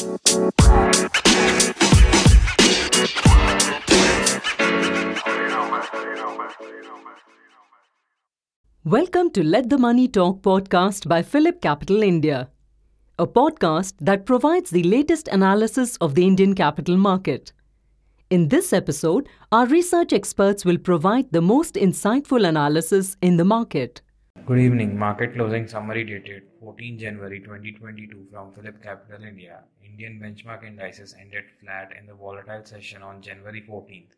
Welcome to Let the Money Talk podcast by PhillipCapital India, a podcast that provides the latest analysis of the Indian capital market. In this episode, our research experts will provide the most insightful analysis in the market. Good evening. Market closing summary dated 14 January 2022 from PhillipCapital India. Indian benchmark indices ended flat in the volatile session on January 14th.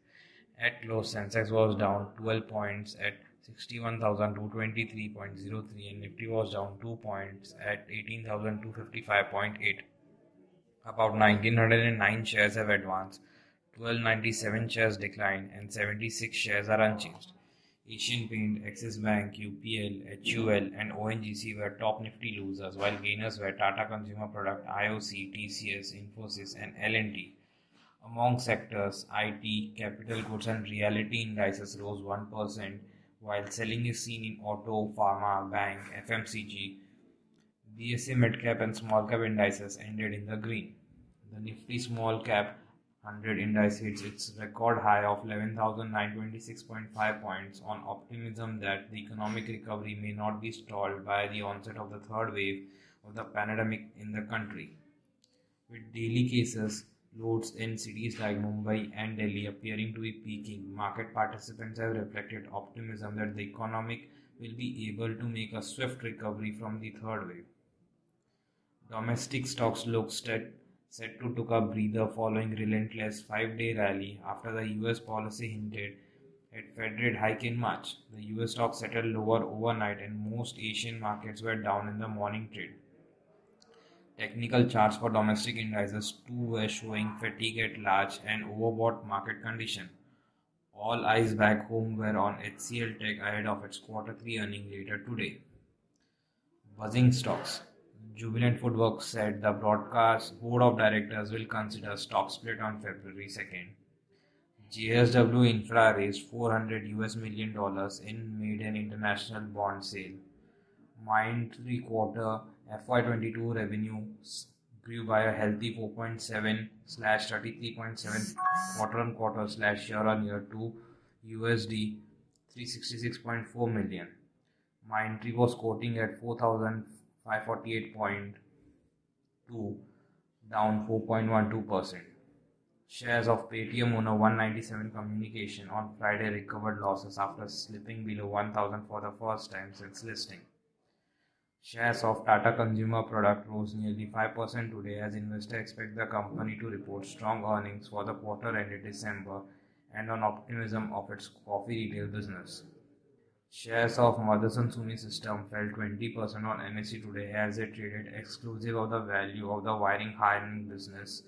At close, Sensex was down 12 points at 61,223.03 and Nifty was down 2 points at 18,255.8. About 1909 shares have advanced, 1297 shares declined, and 76 shares are unchanged. Asian Paint, Axis Bank, UPL, HUL, and ONGC were top Nifty losers, while gainers were Tata Consumer Product, IOC, TCS, Infosys, and L&T. Among sectors, IT, capital goods, and realty indices rose 1%, while selling is seen in auto, pharma, bank, FMCG. BSE mid-cap and small-cap indices ended in the green. The Nifty small-cap 100 index hits its record high of 11,926.5 points on optimism that the economic recovery may not be stalled by the onset of the third wave of the pandemic in the country. With daily cases loads in cities like Mumbai and Delhi appearing to be peaking, market participants have reflected optimism that the economic will be able to make a swift recovery from the third wave. Domestic stocks look set, set to took a breather following relentless five-day rally after the US policy hinted at Fed rate hike in March. The US stock settled lower overnight and most Asian markets were down in the morning trade. Technical charts for domestic indices too were showing fatigue at large and overbought market condition. All eyes back home were on HCL Tech ahead of its quarter 3 earning later today. Buzzing stocks. Jubilant FoodWorks said the broadcast board of directors will consider stock split on February 2nd. JSW Infra raised 400 US million dollars in maiden international bond sale. Mindtree quarter FY22 revenue grew by a healthy 4.7 slash 33.7 quarter on quarter slash year on year to USD 366.4 million. Mindtree was quoting at 4,548.2, down 4.12%. Shares of Paytm owner 197 Communication on Friday recovered losses after slipping below 1000 for the first time since listing. Shares of Tata Consumer Product rose nearly 5% today as investors expect the company to report strong earnings for the quarter ended December and on optimism of its coffee retail business. Shares of Motherson Sumi System fell 20% on NSE today as it traded exclusive of the value of the wiring harness business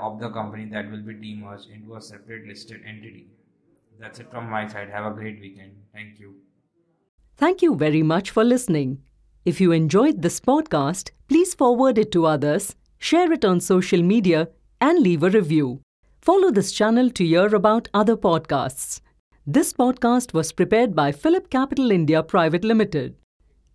of the company that will be demerged into a separate listed entity. That's it from my side. Have a great weekend. Thank you. Thank you very much for listening. If you enjoyed this podcast, please forward it to others, share it on social media, and leave a review. Follow this channel to hear about other podcasts. This podcast was prepared by PhillipCapital India Private Limited.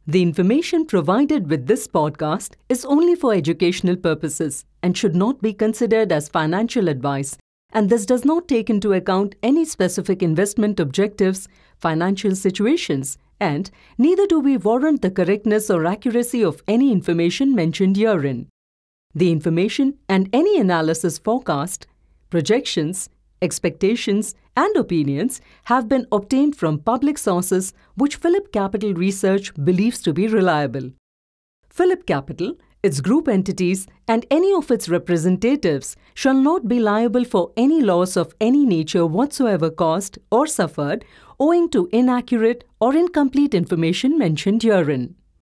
The information provided with this podcast is only for educational purposes and should not be considered as financial advice, and this does not take into account any specific investment objectives, financial situations, and neither do we warrant the correctness or accuracy of any information mentioned herein. The information and any analysis forecast, projections, expectations, and opinions have been obtained from public sources which PhillipCapital Research believes to be reliable. PhillipCapital, its group entities, and any of its representatives shall not be liable for any loss of any nature whatsoever caused or suffered owing to inaccurate or incomplete information mentioned herein.